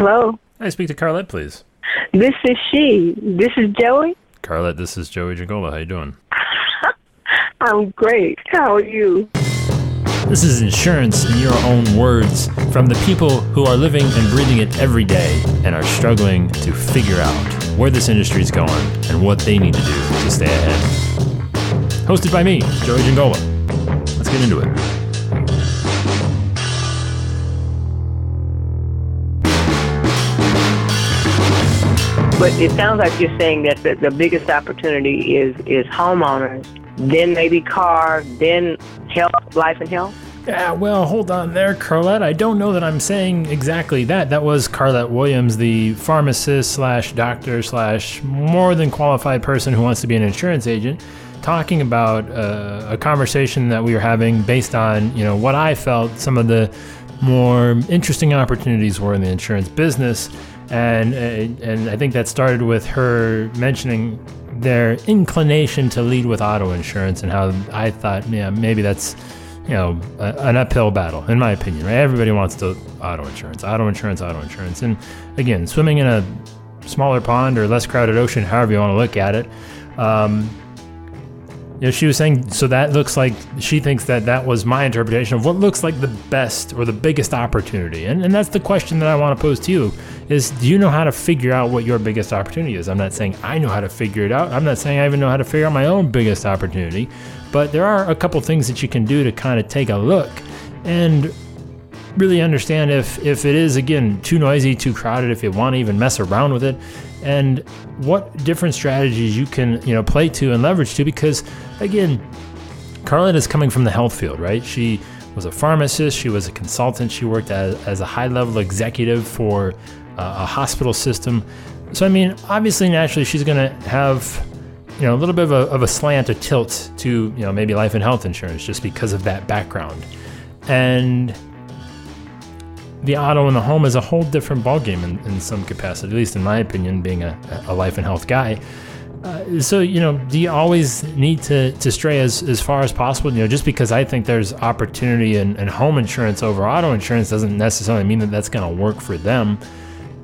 Hello. I speak to Carlette, please. This is she. This is Joey. Carlette, this is Joey Giangola. How you doing? I'm great. How are you? This is insurance in your own words from the people who are living and breathing it every day and are struggling to figure out where this industry is going and what they need to do to stay ahead. Hosted by me, Joey Giangola. Let's get into it. But it sounds like you're saying that the, the biggest opportunity is is homeowners, then maybe car, then health, life and health. Yeah, well, hold on there, Carlette. I don't know that I'm saying exactly that. That was Carlette Williams, the pharmacist slash doctor slash more than qualified person who wants to be an insurance agent, talking about uh, a conversation that we were having based on you know what I felt some of the more interesting opportunities were in the insurance business, and uh, and I think that started with her mentioning their inclination to lead with auto insurance and how I thought, yeah, maybe that's you know, a, an uphill battle, in my opinion. Right? Everybody wants to auto insurance, auto insurance, auto insurance, and again, swimming in a smaller pond or less crowded ocean, however you want to look at it. Um, you know, she was saying, so that looks like she thinks that that was my interpretation of what looks like the best or the biggest opportunity. And, and that's the question that I want to pose to you is do you know how to figure out what your biggest opportunity is? I'm not saying I know how to figure it out. I'm not saying I even know how to figure out my own biggest opportunity, but there are a couple things that you can do to kind of take a look and really understand if if it is again too noisy, too crowded, if you want to even mess around with it, and what different strategies you can you know play to and leverage to. Because again, Carlette is coming from the health field, right? She was a pharmacist, she was a consultant, she worked as, as a high level executive for uh, a hospital system. So I mean, obviously, naturally, she's going to have you know a little bit of a, of a slant, a tilt to you know maybe life and health insurance just because of that background, and the auto and the home is a whole different ballgame in, in some capacity, at least in my opinion, being a, a life and health guy. Uh, so you know, do you always need to, to stray as, as far as possible? You know, just because I think there's opportunity in, in home insurance over auto insurance doesn't necessarily mean that that's going to work for them.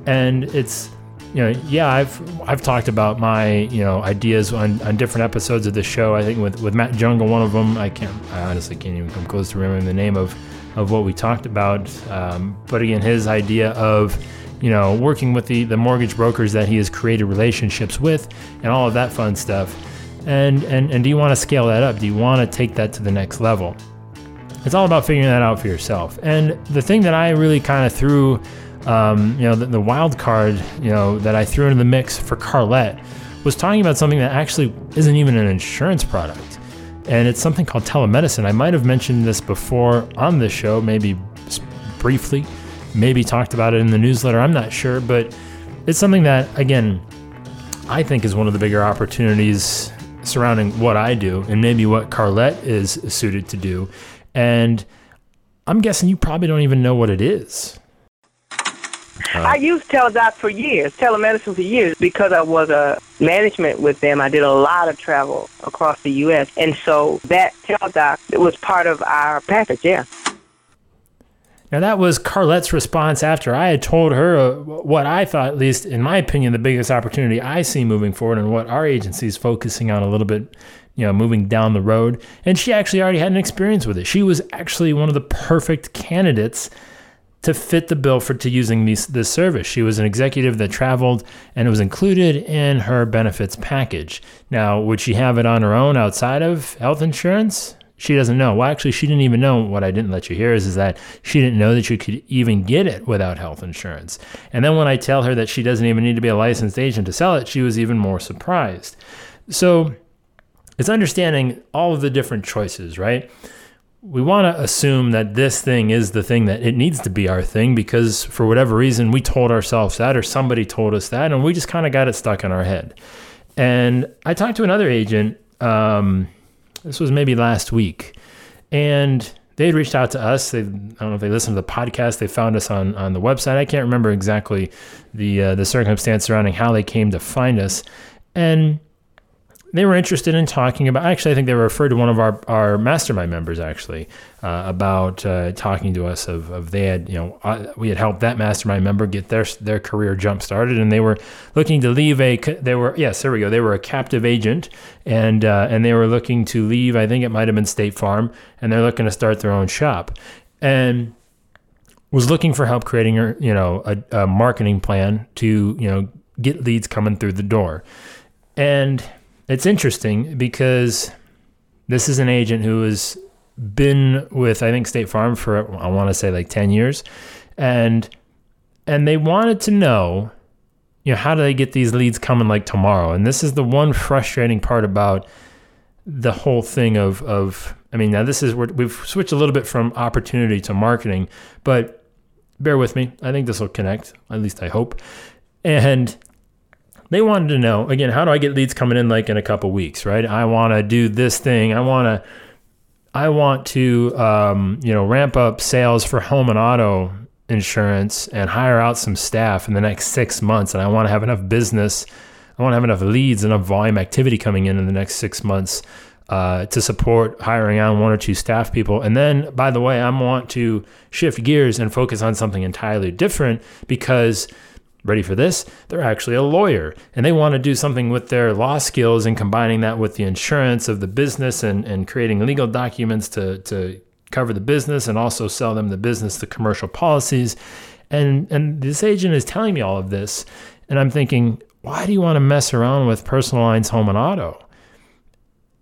And it's you know, yeah, I've I've talked about my you know ideas on, on different episodes of the show. I think with with Matt Jungle, one of them. I can't. I honestly can't even come close to remembering the name of of what we talked about. Um, but again, his idea of you know working with the the mortgage brokers that he has created relationships with, and all of that fun stuff. And and and do you want to scale that up? Do you want to take that to the next level? It's all about figuring that out for yourself. And the thing that I really kind of threw um, you know, the, the, wild card, you know, that I threw into the mix for Carlette was talking about something that actually isn't even an insurance product. And it's something called telemedicine. I might have mentioned this before on this show, maybe briefly, maybe talked about it in the newsletter. I'm not sure, but it's something that, again, I think is one of the bigger opportunities surrounding what I do and maybe what Carlette is suited to do. And I'm guessing you probably don't even know what it is. Uh, I used Teladoc for years, telemedicine for years, because I was a management with them. I did a lot of travel across the U.S., and so that Teladoc was part of our package. Yeah. Now that was Carlette's response after I had told her uh, what I thought, at least in my opinion, the biggest opportunity I see moving forward, and what our agency is focusing on a little bit, you know, moving down the road. And she actually already had an experience with it. She was actually one of the perfect candidates to fit the bill for to using these, this service. She was an executive that traveled and it was included in her benefits package. Now, would she have it on her own outside of health insurance? She doesn't know. Well, actually, she didn't even know. What I didn't let you hear is, is that she didn't know that you could even get it without health insurance. And then when I tell her that she doesn't even need to be a licensed agent to sell it, she was even more surprised. So it's understanding all of the different choices, right? We want to assume that this thing is the thing that it needs to be our thing because for whatever reason we told ourselves that or somebody told us that and we just kind of got it stuck in our head. And I talked to another agent. Um, this was maybe last week, and they had reached out to us. They, I don't know if they listened to the podcast. They found us on on the website. I can't remember exactly the uh, the circumstance surrounding how they came to find us. And they were interested in talking about. Actually, I think they referred to one of our, our mastermind members actually uh, about uh, talking to us of, of they had you know uh, we had helped that mastermind member get their their career jump started, and they were looking to leave a they were yes there we go they were a captive agent and uh, and they were looking to leave. I think it might have been State Farm, and they're looking to start their own shop, and was looking for help creating a you know a, a marketing plan to you know get leads coming through the door, and it's interesting because this is an agent who has been with I think State Farm for I want to say like 10 years. And and they wanted to know you know how do they get these leads coming like tomorrow? And this is the one frustrating part about the whole thing of of I mean now this is where we've switched a little bit from opportunity to marketing but bear with me. I think this will connect at least I hope. And they wanted to know again how do i get leads coming in like in a couple weeks right i want to do this thing i want to i want to um, you know ramp up sales for home and auto insurance and hire out some staff in the next six months and i want to have enough business i want to have enough leads enough volume activity coming in in the next six months uh, to support hiring on one or two staff people. And then, by the way, I want to shift gears and focus on something entirely different because ready for this? They're actually a lawyer and they want to do something with their law skills and combining that with the insurance of the business and, and creating legal documents to, to cover the business and also sell them the business, the commercial policies. And, and this agent is telling me all of this. And I'm thinking, why do you want to mess around with personal lines, home and auto?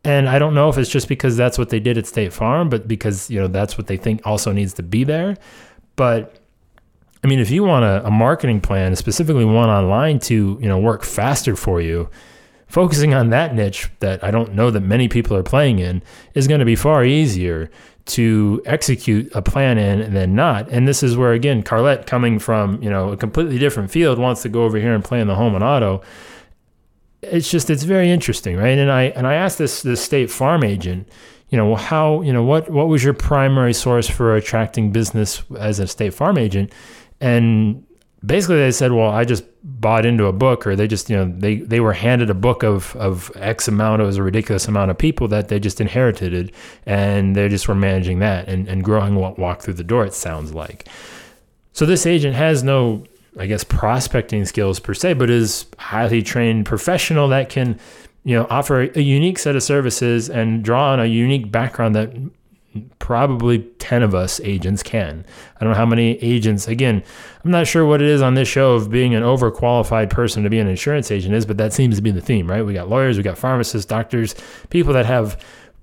And I don't know if it's just because that's what they did at State Farm, but because, you know, that's what they think also needs to be there. But I mean, if you want a, a marketing plan, specifically one online to, you know, work faster for you, focusing on that niche that I don't know that many people are playing in is going to be far easier to execute a plan in than not. And this is where again, Carlette coming from, you know, a completely different field wants to go over here and play in the home and auto. It's just it's very interesting, right? And I and I asked this this state farm agent, you know, how, you know, what what was your primary source for attracting business as a state farm agent? And basically they said well i just bought into a book or they just you know they they were handed a book of of x amount it was a ridiculous amount of people that they just inherited it. and they just were managing that and, and growing what walk through the door it sounds like so this agent has no i guess prospecting skills per se but is highly trained professional that can you know offer a unique set of services and draw on a unique background that probably 10 of us agents can. I don't know how many agents, again, I'm not sure what it is on this show of being an overqualified person to be an insurance agent is, but that seems to be the theme, right? We got lawyers, we got pharmacists, doctors, people that have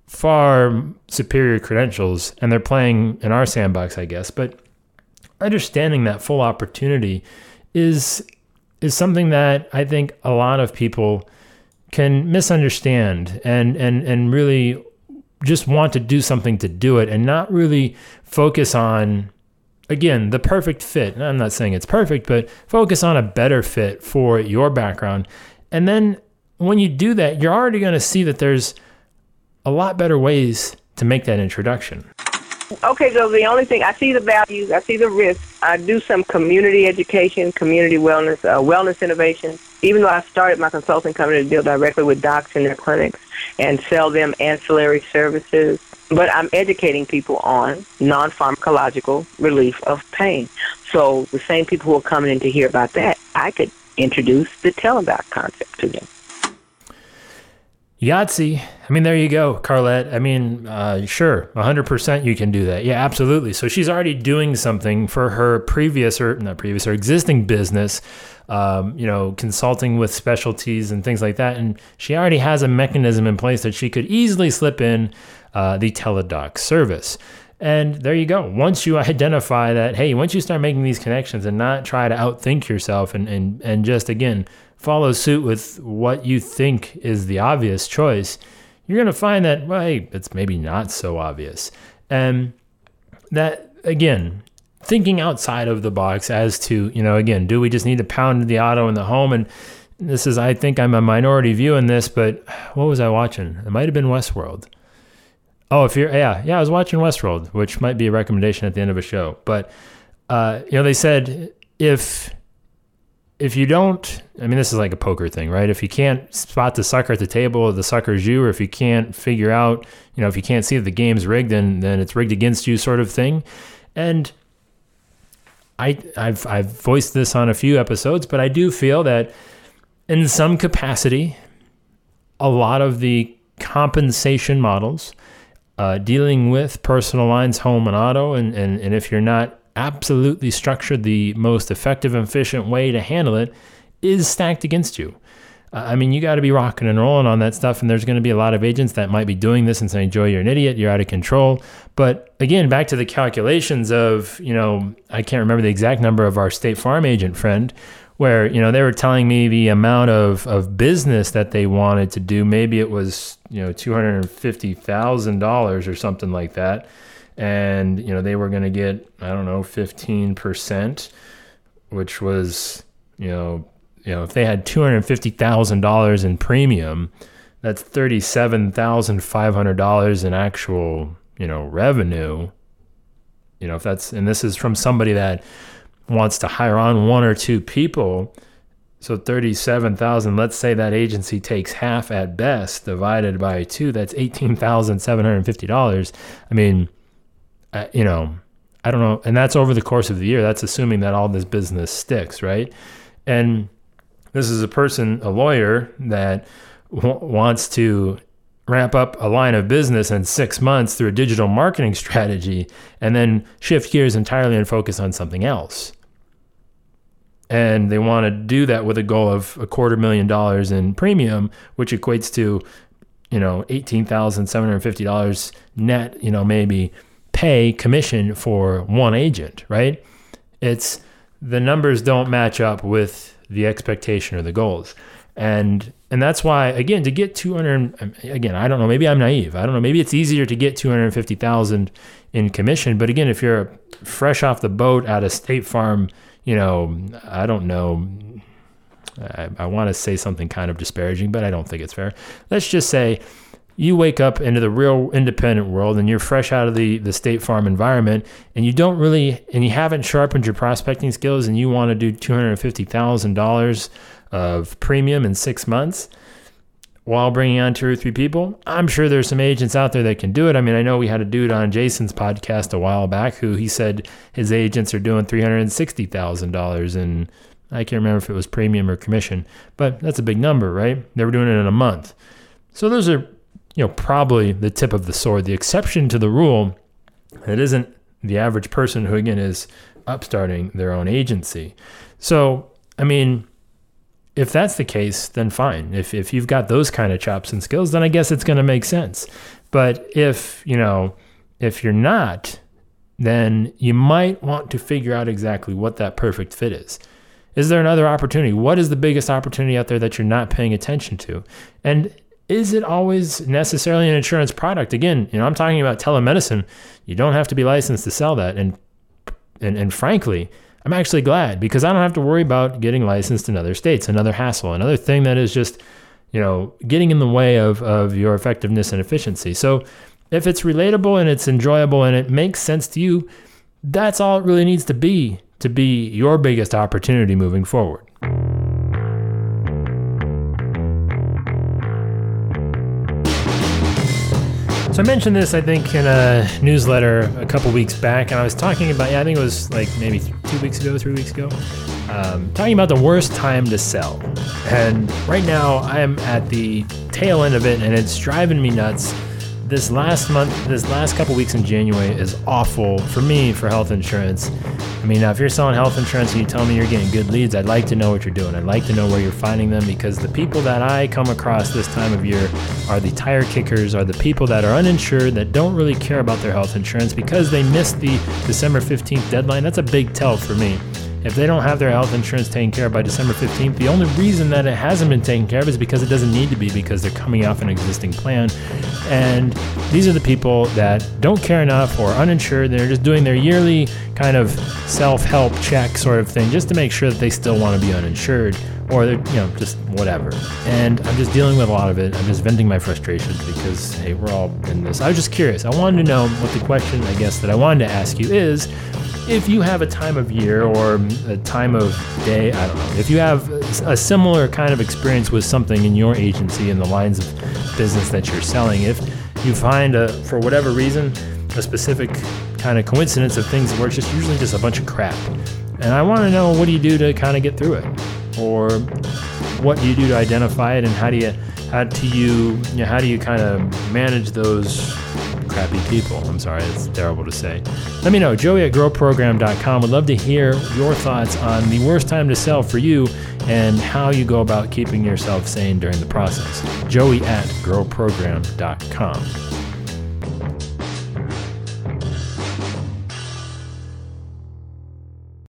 far superior credentials and they're playing in our sandbox, I guess. But understanding that full opportunity is is something that I think a lot of people can misunderstand and and and really just want to do something to do it and not really focus on again the perfect fit. I'm not saying it's perfect but focus on a better fit for your background. And then when you do that you're already going to see that there's a lot better ways to make that introduction. Okay so the only thing i see the values i see the risks. I do some community education community wellness uh, wellness innovation even though i started my consulting company to deal directly with docs in their clinics and sell them ancillary services. But I'm educating people on non-pharmacological relief of pain. So the same people who are coming in to hear about that, I could introduce the Teladoc concept to them. Yahtzee. I mean, there you go, Carlette. I mean, uh, sure, 100% you can do that. Yeah, absolutely. So she's already doing something for her previous or not previous or existing business um, you know, consulting with specialties and things like that. And she already has a mechanism in place that she could easily slip in uh, the Teladoc service. And there you go. Once you identify that, hey, once you start making these connections and not try to outthink yourself and, and, and just, again, follow suit with what you think is the obvious choice, you're going to find that, well, hey, it's maybe not so obvious. And that, again, thinking outside of the box as to, you know, again, do we just need to pound the auto in the home? And this is, I think I'm a minority view in this, but what was I watching? It might have been Westworld. Oh, if you're, yeah, yeah, I was watching Westworld, which might be a recommendation at the end of a show. But, uh, you know, they said if, if you don't, I mean, this is like a poker thing, right? If you can't spot the sucker at the table, the sucker's you, or if you can't figure out, you know, if you can't see that the game's rigged, then then it's rigged against you, sort of thing. And I I've I've voiced this on a few episodes, but I do feel that in some capacity, a lot of the compensation models uh, dealing with personal lines, home and auto, and, and and if you're not absolutely structured the most effective and efficient way to handle it is stacked against you. I mean, you got to be rocking and rolling on that stuff, and there's going to be a lot of agents that might be doing this and saying, Joe, you're an idiot, you're out of control. But again, back to the calculations of, you know, I can't remember the exact number of our State Farm agent friend, where, you know, they were telling me the amount of, of business that they wanted to do. Maybe it was, you know, $250,000 or something like that and you know they were going to get I don't know 15%, which was you know you know if they had two hundred fifty thousand dollars in premium, that's thirty seven thousand five hundred dollars in actual you know revenue. You know if that's and this is from somebody that wants to hire on one or two people. So 37,000, let's say that agency takes half at best divided by 2, that's $18,750. I mean, uh, you know, I don't know. And that's over the course of the year. That's assuming that all this business sticks, right? And this is a person, a lawyer that w- wants to ramp up a line of business in six months through a digital marketing strategy and then shift gears entirely and focus on something else. And they want to do that with a goal of a quarter million dollars in premium, which equates to, you know, $18,750 net, you know, maybe pay commission for one agent, right? It's the numbers don't match up with the expectation or the goals. And and that's why again to get 200 again, I don't know, maybe I'm naive. I don't know, maybe it's easier to get 250,000 in commission, but again, if you're fresh off the boat at a State Farm, you know, I don't know I, I want to say something kind of disparaging, but I don't think it's fair. Let's just say you wake up into the real independent world and you're fresh out of the, the state farm environment and you don't really and you haven't sharpened your prospecting skills and you want to do $250,000 of premium in 6 months while bringing on two or three people I'm sure there's some agents out there that can do it. I mean I know we had a dude on Jason's podcast a while back who he said his agents are doing $360,000 and I can't remember if it was premium or commission but that's a big number right? They were doing it in a month. So those are you know, probably the tip of the sword. The exception to the rule, it isn't the average person who, again, is upstarting their own agency. So, I mean, if that's the case, then fine. If, if you've got those kind of chops and skills, then I guess it's going to make sense. But if, you know, if you're not, then you might want to figure out exactly what that perfect fit is. Is there another opportunity? What is the biggest opportunity out there that you're not paying attention to? And is it always necessarily an insurance product? Again, you know, I'm talking about telemedicine. You don't have to be licensed to sell that. And and, and frankly, I'm actually glad because I don't have to worry about getting licensed in other states, another hassle, another thing that is just, you know, getting in the way of, of your effectiveness and efficiency. So if it's relatable and it's enjoyable and it makes sense to you, that's all it really needs to be to be your biggest opportunity moving forward. I mentioned this, I think, in a newsletter a couple weeks back, and I was talking about, yeah, I think it was like maybe two weeks ago, three weeks ago, um, talking about the worst time to sell. And right now, I'm at the tail end of it, and it's driving me nuts this last month, this last couple weeks in January is awful for me for health insurance. I mean, now if you're selling health insurance and you tell me you're getting good leads, I'd like to know what you're doing. I'd like to know where you're finding them because the people that I come across this time of year are the tire kickers, are the people that are uninsured that don't really care about their health insurance because they missed the December 15th deadline. That's a big tell for me. If they don't have their health insurance taken care of by December 15th, the only reason that it hasn't been taken care of is because it doesn't need to be because they're coming off an existing plan. And these are the people that don't care enough or uninsured. They're just doing their yearly kind of self help check sort of thing just to make sure that they still want to be uninsured or they're, you know, just whatever. And I'm just dealing with a lot of it. I'm just venting my frustrations because, hey, we're all in this. I was just curious. I wanted to know what the question, I guess, that I wanted to ask you is if you have a time of year or a time of day, I don't know, if you have a similar kind of experience with something in your agency in the lines of business that you're selling, if you find a, for whatever reason, a specific kind of coincidence of things where it's just usually just a bunch of crap. And I want to know what do you do to kind of get through it? Or what do you do to identify it and how do you how do you, you know, how do you kind of manage those crappy people? I'm sorry, it's terrible to say. Let me know, joey at growprogram.com. Would love to hear your thoughts on the worst time to sell for you and how you go about keeping yourself sane during the process. Joey at growprogram.com.